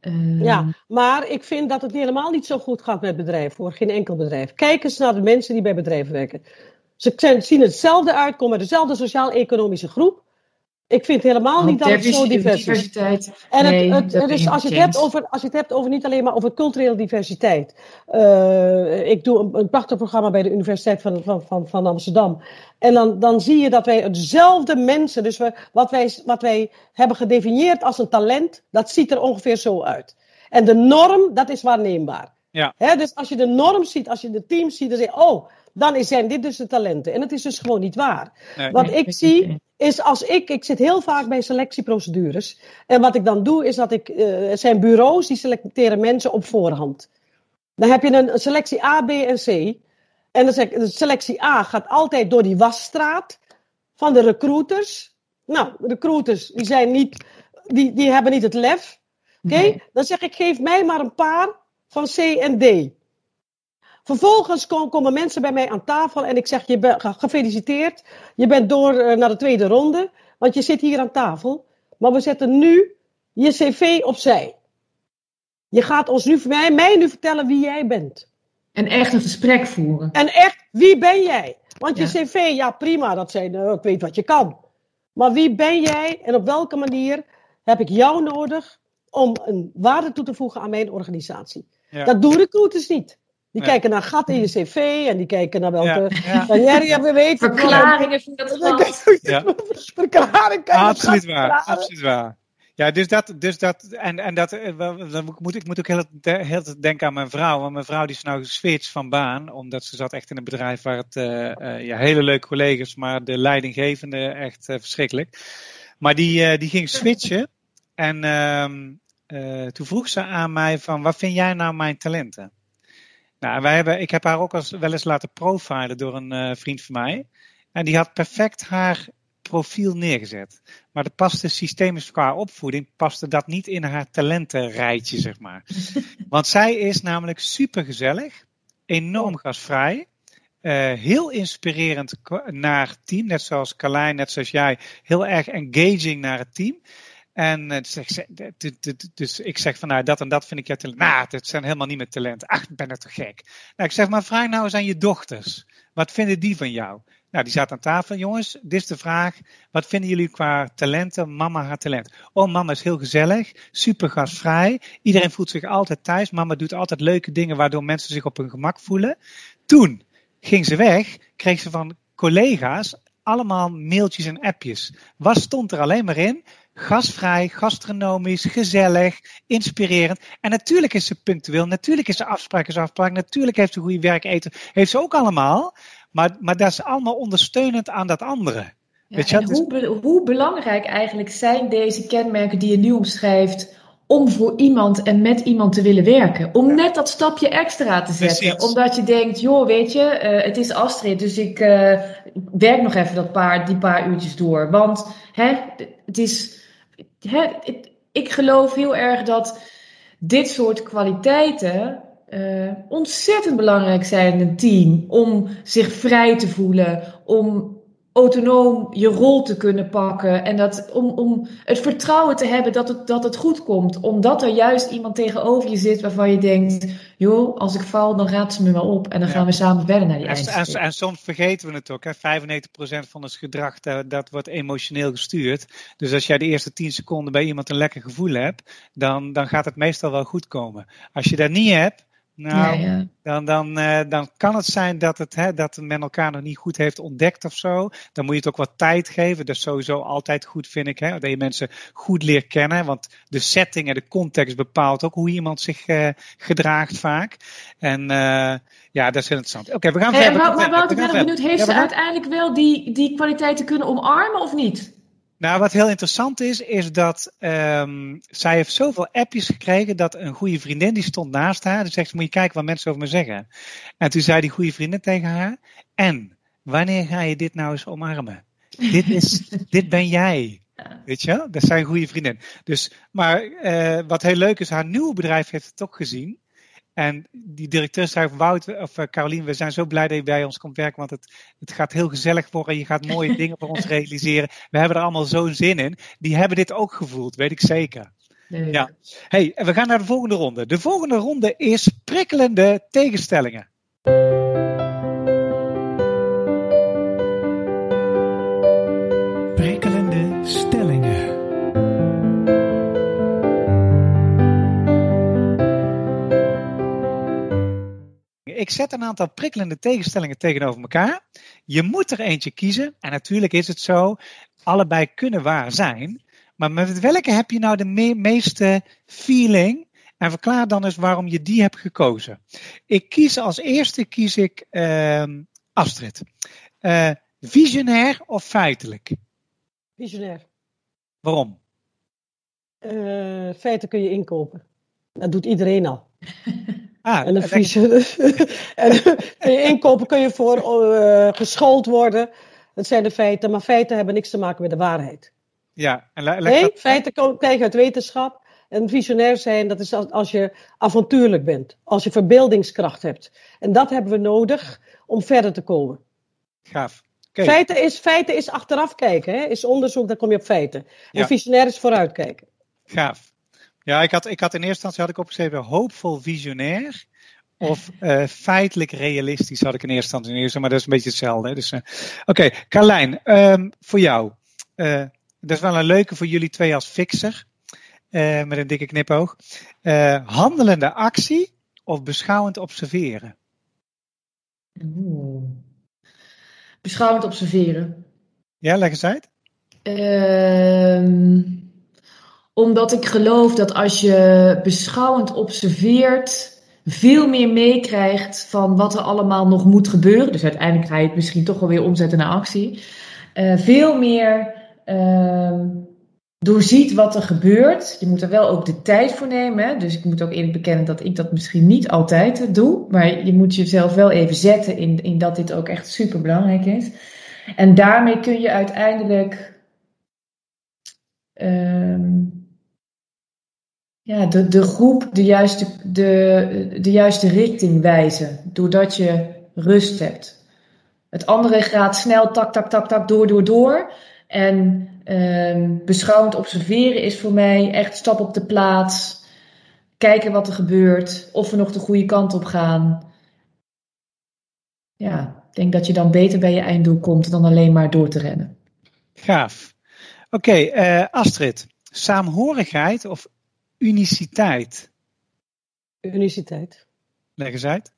Ehm, Ja, maar ik vind dat het helemaal niet zo goed gaat met bedrijven, voor geen enkel bedrijf. Kijk eens naar de mensen die bij bedrijven werken. Ze zien hetzelfde uit, komen dezelfde sociaal-economische groep. Ik vind helemaal niet dat het zo divers is. diversiteit. En nee, het, het, dat dus als je, het hebt over, als je het hebt over niet alleen maar over culturele diversiteit. Eh, ik doe een, een prachtig programma bij de Universiteit van, van, van, van Amsterdam. En dan, dan zie je dat wij hetzelfde mensen, dus we, wat, wij, wat wij hebben gedefinieerd als een talent, dat ziet er ongeveer zo uit. En de norm, dat is waarneembaar. Ja. Hè, dus als je de norm ziet, als je de teams ziet, dan zeg je, oh, dan is- zijn dit dus de talenten. En het is dus gewoon niet waar. Nee. Wat Nee, ik ik- zie, is als ik, ik zit heel vaak bij selectieprocedures. En wat ik dan doe, is dat ik, eh, er zijn bureaus die selecteren mensen op voorhand. Dan heb je een, selectie A, B en C. En dan zeg ik, de selectie A gaat altijd door die wasstraat van de recruiters. Nou, de recruiters, die zijn niet, die, die hebben niet het lef. Oké? Nee. Dan zeg ik, geef mij maar een paar van C en D. Vervolgens kom- komen mensen bij mij aan tafel en ik zeg, je bent ge- gefeliciteerd. Je bent door eh, naar de tweede ronde, want je zit hier aan tafel. Maar we zetten nu je cv opzij. Je gaat ons nu, mij, mij nu vertellen wie jij bent. En echt een gesprek voeren. En echt, wie ben jij? Want je Ja. cv, ja prima, dat zijn, eh, ik weet wat je kan. Maar wie ben jij en op welke manier heb ik jou nodig om een waarde toe te voegen aan mijn organisatie? Ja. Dat doen recruiters niet. Die kijken naar gat in je cv en die kijken naar welke Ja. carrière je weet. Verklaringen voor dat. Ja. Verklaring kan je Absoluut waar, absoluut waar. Ja, dus dat, dus dat en, en dat, eh, dan moet, ik moet ook heel, heel denken aan mijn vrouw. Want mijn vrouw die is nou geswitcht van baan, omdat ze zat echt in een bedrijf waar het, eh, eh, ja, hele leuke collega's, maar de leidinggevende echt verschrikkelijk. Maar die, eh, die ging switchen en ehm, eh, toen vroeg ze aan mij van, wat vind jij nou mijn talenten? Nou, wij hebben, ik heb haar ook als, wel eens laten profilen door een eh, vriend van mij. En die had perfect haar profiel neergezet. Maar de paste systemisch qua opvoeding paste dat niet in haar talentenrijtje, zeg maar. Want zij is namelijk super gezellig, enorm gastvrij, eh, heel inspirerend naar het team, net zoals Carlijn, net zoals jij, heel erg engaging naar het team. En eh, dus, ik zeg, dus- ik zeg van nou, dat en dat vind ik jouw talent. Nou, dat zijn helemaal niet mijn talenten. Ach, ik ben het toch gek. Nou, ik zeg maar, vraag nou eens aan je dochters. Wat vinden die van jou? Nou, die zaten aan tafel. Jongens, dit is de vraag. Wat vinden jullie qua talenten? Mama haar talent. Oh, mama is heel gezellig. Super gastvrij. Iedereen voelt zich altijd thuis. Mama doet altijd leuke dingen waardoor mensen zich op hun gemak voelen. Toen ging ze weg. Kreeg ze van collega's allemaal mailtjes en appjes. Wat stond er alleen maar in? Gastvrij, gastronomisch, gezellig, inspirerend. En natuurlijk is ze punctueel. Natuurlijk is ze afspraak is afspraak. Natuurlijk heeft ze goede werketen. Heeft ze ook allemaal. Maar, maar dat is allemaal ondersteunend aan dat andere. Ja, Weet je, en is- hoe, be- hoe belangrijk eigenlijk zijn deze kenmerken die je nu omschrijft om voor iemand en met iemand te willen werken? Om net dat stapje extra te zetten. Precies. Omdat je denkt, joh, weet je, eh, het is Astrid, dus ik eh, werk nog even dat paar, die paar uurtjes door. Want hè, het is, ik geloof heel erg dat dit soort kwaliteiten eh, ontzettend belangrijk zijn in een team. Om zich vrij te voelen, om autonoom je rol te kunnen pakken. En dat, om, om het vertrouwen te hebben dat het, dat het goed komt. Omdat er juist iemand tegenover je zit waarvan je denkt... joh, als ik val, dan raadt ze me wel op. En dan Ja. gaan we samen verder naar die En, en, en soms vergeten we het ook. Hè? 95% van ons gedrag dat, dat wordt emotioneel gestuurd. Dus als jij de eerste 10 seconden bij iemand een lekker gevoel hebt, dan, dan gaat het meestal wel goed komen. Als je dat niet hebt, nou, Ja, ja. Dan, dan, eh, dan kan het zijn dat, het, hè, dat men elkaar nog niet goed heeft ontdekt of zo. Dan moet je het ook wat tijd geven. Dat is sowieso altijd goed, vind ik. Hè? Dat je mensen goed leert kennen. Want de setting en de context bepaalt ook hoe iemand zich eh, gedraagt vaak. En eh, ja, dat is heel interessant. Oké, we gaan Hey, verder. maar maar Wouter, ik ben benieuwd, heeft Ja, ze uiteindelijk wel die, die kwaliteiten kunnen omarmen of niet? Nou, wat heel interessant is, is dat ehm, zij heeft zoveel appjes gekregen dat een goede vriendin die stond naast haar. Die zegt, moet je kijken wat mensen over me zeggen. En toen zei die goede vriendin tegen haar, en wanneer ga je dit nou eens omarmen? Dit, is, dit ben jij. Weet je? Dat zijn goede vriendin. Dus, maar eh, wat heel leuk is, haar nieuwe bedrijf heeft het ook gezien. En die directeur zei, Wout, of uh, Carolien, we zijn zo blij dat je bij ons komt werken, want het, het gaat heel gezellig worden. Je gaat mooie dingen voor ons realiseren. We hebben er allemaal zo'n zin in. Die hebben dit ook gevoeld, weet ik zeker. Ja. Hey, we gaan naar de volgende ronde. De volgende ronde is prikkelende tegenstellingen. Ik zet een aantal prikkelende tegenstellingen tegenover elkaar. Je moet er eentje kiezen. En natuurlijk is het zo, allebei kunnen waar zijn. Maar met welke heb je nou de me- meeste feeling? En verklaar dan eens waarom je die hebt gekozen. Ik kies als eerste kies ik ehm, Astrid. Eh, visionair of feitelijk? Visionair. Waarom? Eh, feiten kun je inkopen. Dat doet iedereen al. Ah, En een leg- visionair. en je inkopen kun je voor eh, geschoold worden. Dat zijn de feiten. Maar feiten hebben niks te maken met de waarheid. ja, en le- Nee, dat- feiten ko- krijg je uit wetenschap. En visionair zijn, dat is als, als je avontuurlijk bent. Als je verbeeldingskracht hebt. En dat hebben we nodig om verder te komen. gaaf. Feiten, is, feiten is achteraf kijken. Hè? Is onderzoek, dan kom je op feiten. En Ja. visionair is vooruitkijken. gaaf. Ja, ik had, ik had in eerste instantie had ik opgeschreven hoopvol visionair. Of eh, feitelijk realistisch had ik in eerste instantie neergezet, maar dat is een beetje hetzelfde. hè. Dus, eh, Oké, Carlijn, ehm, voor jou. Eh, dat is wel een leuke voor jullie twee als fixer. met een dikke knipoog. Handelende actie of beschouwend observeren? Oeh. Beschouwend observeren. Ja, leg eens uit. Ehm, omdat ik geloof dat als je beschouwend observeert, veel meer meekrijgt van wat er allemaal nog moet gebeuren. Dus uiteindelijk ga je het misschien toch wel weer omzetten naar actie. Eh, veel meer ehm, doorziet wat er gebeurt. Je moet er wel ook de tijd voor nemen. Dus ik moet ook eerlijk bekennen dat ik dat misschien niet altijd doe. Maar je moet jezelf wel even zetten in, in dat dit ook echt super belangrijk is. En daarmee kun je uiteindelijk ehm, ja, de, de groep de juiste, de, de juiste richting wijzen. Doordat je rust hebt. Het andere gaat snel tak, tak, tak, tak, door, door, door. En ehm, beschouwend observeren is voor mij echt stap op de plaats. Kijken wat er gebeurt. Of we nog de goede kant op gaan. Ja, ik denk dat je dan beter bij je einddoel komt dan alleen maar door te rennen. Gaaf. Oké, eh, Astrid. Saamhorigheid of uniciteit? Uniciteit. Leg eens uit.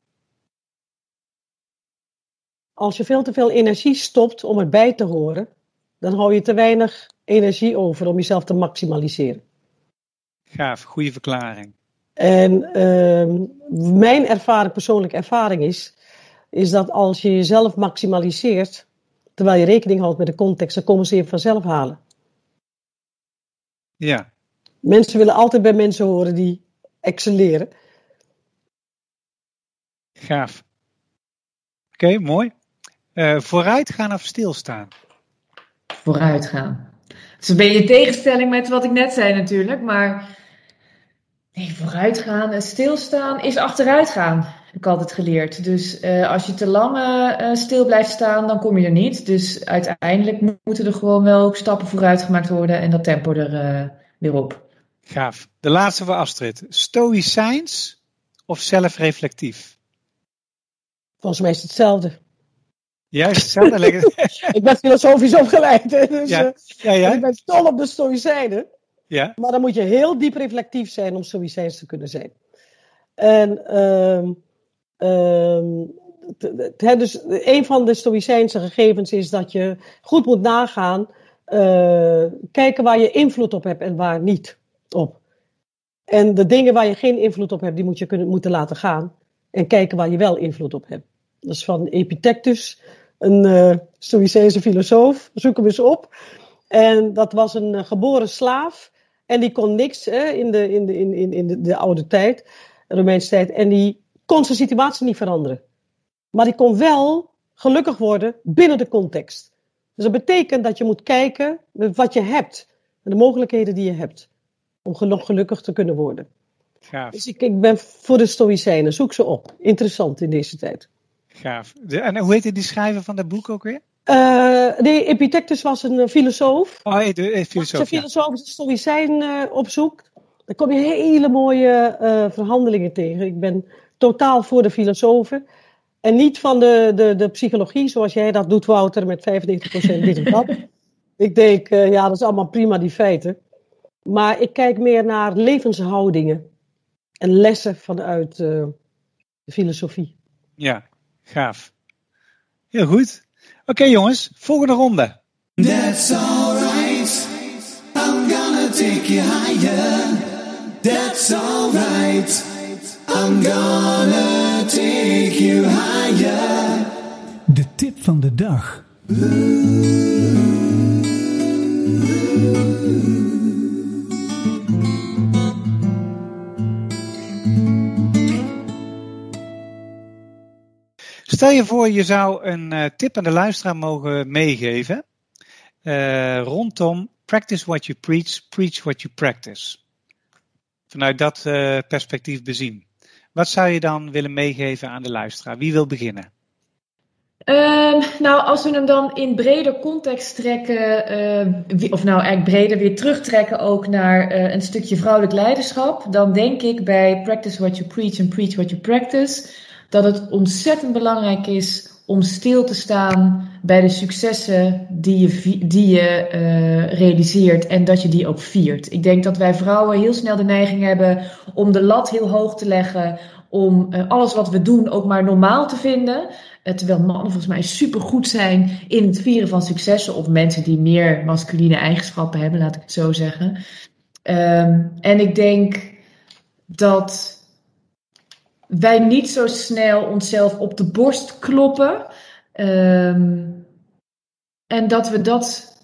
Als je veel te veel energie stopt om erbij te horen, dan hou je te weinig energie over om jezelf te maximaliseren. Gaaf, goede verklaring. En ehm, mijn ervaring, persoonlijke ervaring is, is dat als je jezelf maximaliseert, terwijl je rekening houdt met de context, dan komen ze je vanzelf halen. Ja, Mensen willen altijd bij mensen horen die excelleren. gaaf. Oké, mooi. Eh, vooruit gaan of stilstaan? Vooruit gaan. Het is een beetje een tegenstelling met wat ik net zei natuurlijk, maar nee, vooruit gaan en stilstaan is achteruit gaan, heb ik altijd geleerd. Dus eh, als je te lang eh, stil blijft staan, dan kom je er niet. Dus uiteindelijk mo- moeten er gewoon wel ook stappen vooruit gemaakt worden en dat tempo er weer op. Gaaf. De laatste voor Astrid. Stoïcijns of zelfreflectief? Volgens mij is het hetzelfde. Juist hetzelfde. Ik ben filosofisch opgeleid, dus Ja. eh, ja, ik ja, ben dol op de stoïcijnen. ja. Maar dan moet je heel diep reflectief zijn om stoïcijns te kunnen zijn. En ehm, ehm, dus een van de stoïcijnse gegevens is dat je goed moet nagaan, eh, kijken waar je invloed op hebt en waar niet op. En de dingen waar je geen invloed op hebt, die moet je kunnen, moeten laten gaan. En kijken waar je wel invloed op hebt. Dat is van Epictetus, een eh Stoïcijnse filosoof. Zoek hem eens op. En dat was een eh, geboren slaaf. En die kon niks hè, in, de, in, de, in, in, de, de oude tijd, Romeinse tijd. En die kon zijn situatie niet veranderen. Maar die kon wel gelukkig worden binnen de context. Dus dat betekent dat je moet kijken wat je hebt. En de mogelijkheden die je hebt. Om gelu- gelukkig te kunnen worden. Gaaf. Dus ik, ik ben voor de Stoïcijnen. Zoek ze op. Interessant in deze tijd. Gaaf. De- en hoe heette die schrijver van dat boek ook weer? Eh, nee, Epictetus was een eh, filosoof. Oh, eh, de eh, Als je filosoof. Ja. stoïcijn opzoekt, dan kom je hele mooie verhandelingen tegen. Ik ben totaal voor de filosofen. En niet van de, de, de psychologie, zoals jij dat doet, Wouter, met 95% dit of dat. Ik denk, ja, dat is allemaal prima, die feiten. Maar ik kijk meer naar levenshoudingen en lessen vanuit eh, de filosofie. Ja, gaaf. Heel goed. Oké jongens, volgende ronde. That's alright. I'm gonna take you higher. That's alright. I'm gonna take you higher. De tip van de dag. Stel je voor, je zou een eh, tip aan de luisteraar mogen meegeven. eh, rondom practice what you preach, preach what you practice. Vanuit dat eh, perspectief bezien. Wat zou je dan willen meegeven aan de luisteraar? Wie wil beginnen? Ehm, nou, als we hem dan in breder context trekken, of nou eigenlijk breder weer terugtrekken ook naar een stukje vrouwelijk leiderschap, dan denk ik bij practice what you preach and preach what you practice, dat het ontzettend belangrijk is om stil te staan bij de successen die je, die je eh, realiseert en dat je die ook viert. Ik denk dat wij vrouwen heel snel de neiging hebben om de lat heel hoog te leggen, om eh, alles wat we doen ook maar normaal te vinden. Eh, terwijl mannen volgens mij supergoed zijn in het vieren van successen. Of mensen die meer masculine eigenschappen hebben, laat ik het zo zeggen. Ehm, en ik denk dat wij niet zo snel onszelf op de borst kloppen. Ehm, en dat we dat,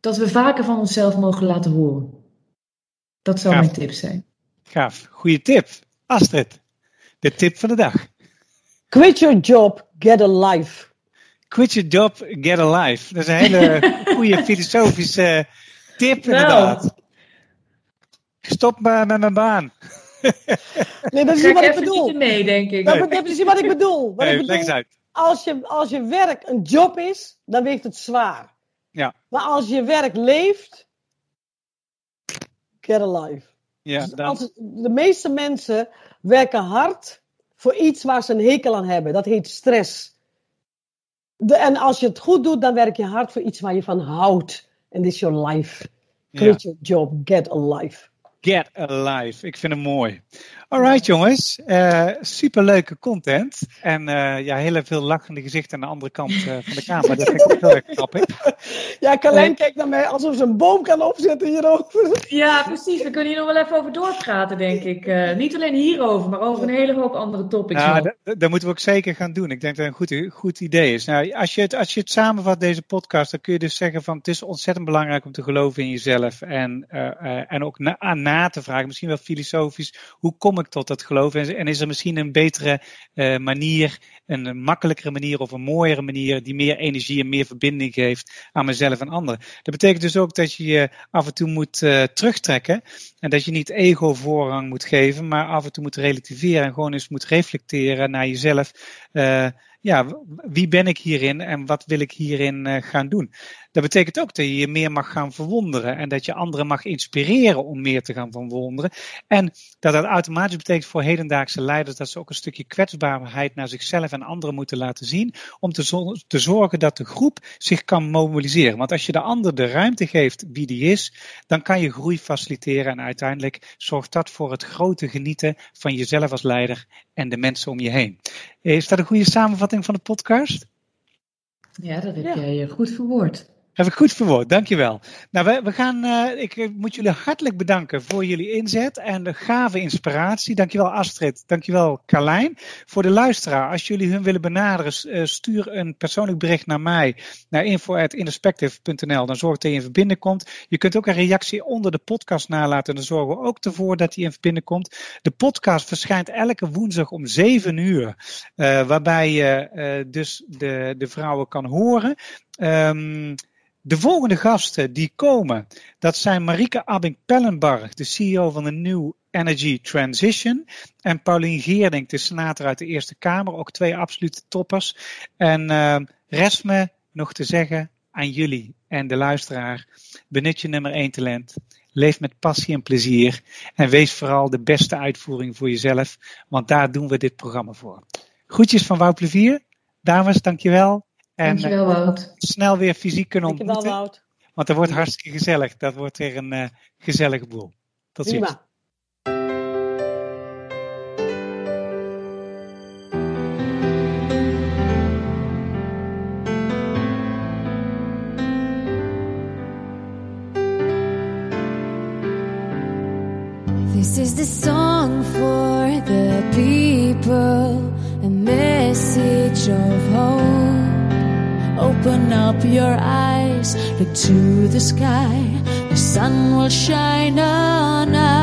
dat we vaker van onszelf mogen laten horen. Dat zou mijn tip zijn. Gaaf, goede tip. Astrid, de tip van de dag. Quit your job, get a life. Quit your job, get a life. Dat is een hele goede filosofische tip Nou. inderdaad. Stop maar met mijn baan. Nee, dat is niet ik wat ik even bedoel. niet in mee, denk ik. Dat is wat ik bedoel. Wat Nee, ik leg bedoel eens uit. als, je, als je werk een job is, dan weegt het zwaar. Ja. Maar als je werk leeft, get a life. Ja, Dus dan, als, de meeste mensen werken hard voor iets waar ze een hekel aan hebben. Dat heet stress. De, en als je het goed doet, dan werk je hard voor iets waar je van houdt. En dit is your life. Quit your job, get a life. Get alive. Ik vind hem mooi. Alright jongens, eh superleuke content. En eh, ja, heel veel lachende gezichten aan de andere kant eh, van de kamer. Dat vind ik ook heel erg grappig. Ja, Carlijn kijkt naar mij alsof ze een boom kan opzetten hierover. Ja, precies. We kunnen hier nog wel even over doorpraten, denk ik. Eh, niet alleen hierover, maar over een hele hoop andere topics. Ja, nog. dat, moeten we ook zeker gaan doen. Ik denk dat het een goed, goed idee is. Nou, als, je het, als je het samenvat, deze podcast, dan kun je dus zeggen van het is ontzettend belangrijk om te geloven in jezelf. En, eh, eh, en ook na, aan na te vragen, misschien wel filosofisch, hoe kom ik tot dat geloof? En, is er misschien een betere eh, manier, een makkelijkere manier of een mooiere manier die meer energie en meer verbinding geeft aan mezelf en anderen? Dat betekent dus ook dat je je af en toe moet eh, terugtrekken. En dat je niet ego voorrang moet geven, maar af en toe moet relativeren en gewoon eens moet reflecteren naar jezelf. Eh, ja, wie ben ik hierin en wat wil ik hierin gaan doen? Dat betekent ook dat je je meer mag gaan verwonderen en dat je anderen mag inspireren om meer te gaan verwonderen. En dat dat automatisch betekent voor hedendaagse leiders dat ze ook een stukje kwetsbaarheid naar zichzelf en anderen moeten laten zien om te, zo- te zorgen dat de groep zich kan mobiliseren. Want als je de ander de ruimte geeft wie die is, dan kan je groei faciliteren en uiteindelijk zorgt dat voor het grote genieten van jezelf als leider en de mensen om je heen. Is dat een goede samenvatting van de podcast? Ja, dat heb Ja. jij eh, goed verwoord. Heb ik goed verwoord, dankjewel. Nou, we, we gaan, eh, ik eh, moet jullie hartelijk bedanken voor jullie inzet en de gave inspiratie. Dankjewel Astrid, dankjewel Carlijn. Voor de luisteraar, als jullie hun willen benaderen, eh, stuur een persoonlijk bericht naar mij, naar info.inperspective.nl. Dan zorg dat je in verbinding komt. Je kunt ook een reactie onder de podcast nalaten. Dan zorgen we ook ervoor dat die in verbinding komt. De podcast verschijnt elke woensdag om 7 uur, eh, waarbij je dus de, de vrouwen kan horen. Ehm, de volgende gasten die komen, dat zijn Marike Abing-Pellenbarg, de CEO van de New Energy Transition. En Paulien Geerdink, de senator uit de Eerste Kamer, ook twee absolute toppers. En ehm rest me nog te zeggen aan jullie en de luisteraar, benut je nummer één talent. Leef met passie en plezier. En wees vooral de beste uitvoering voor jezelf, want daar doen we dit programma voor. Groetjes van Wout Plevier. Dames, dankjewel. En eh, snel weer fysiek kunnen ontmoeten. Want dat wordt hartstikke gezellig. Dat wordt weer een uh, gezellige boel. Tot ziens. This is the song for the people, a message of hope. Open up your eyes, look to the sky. The sun will shine on us.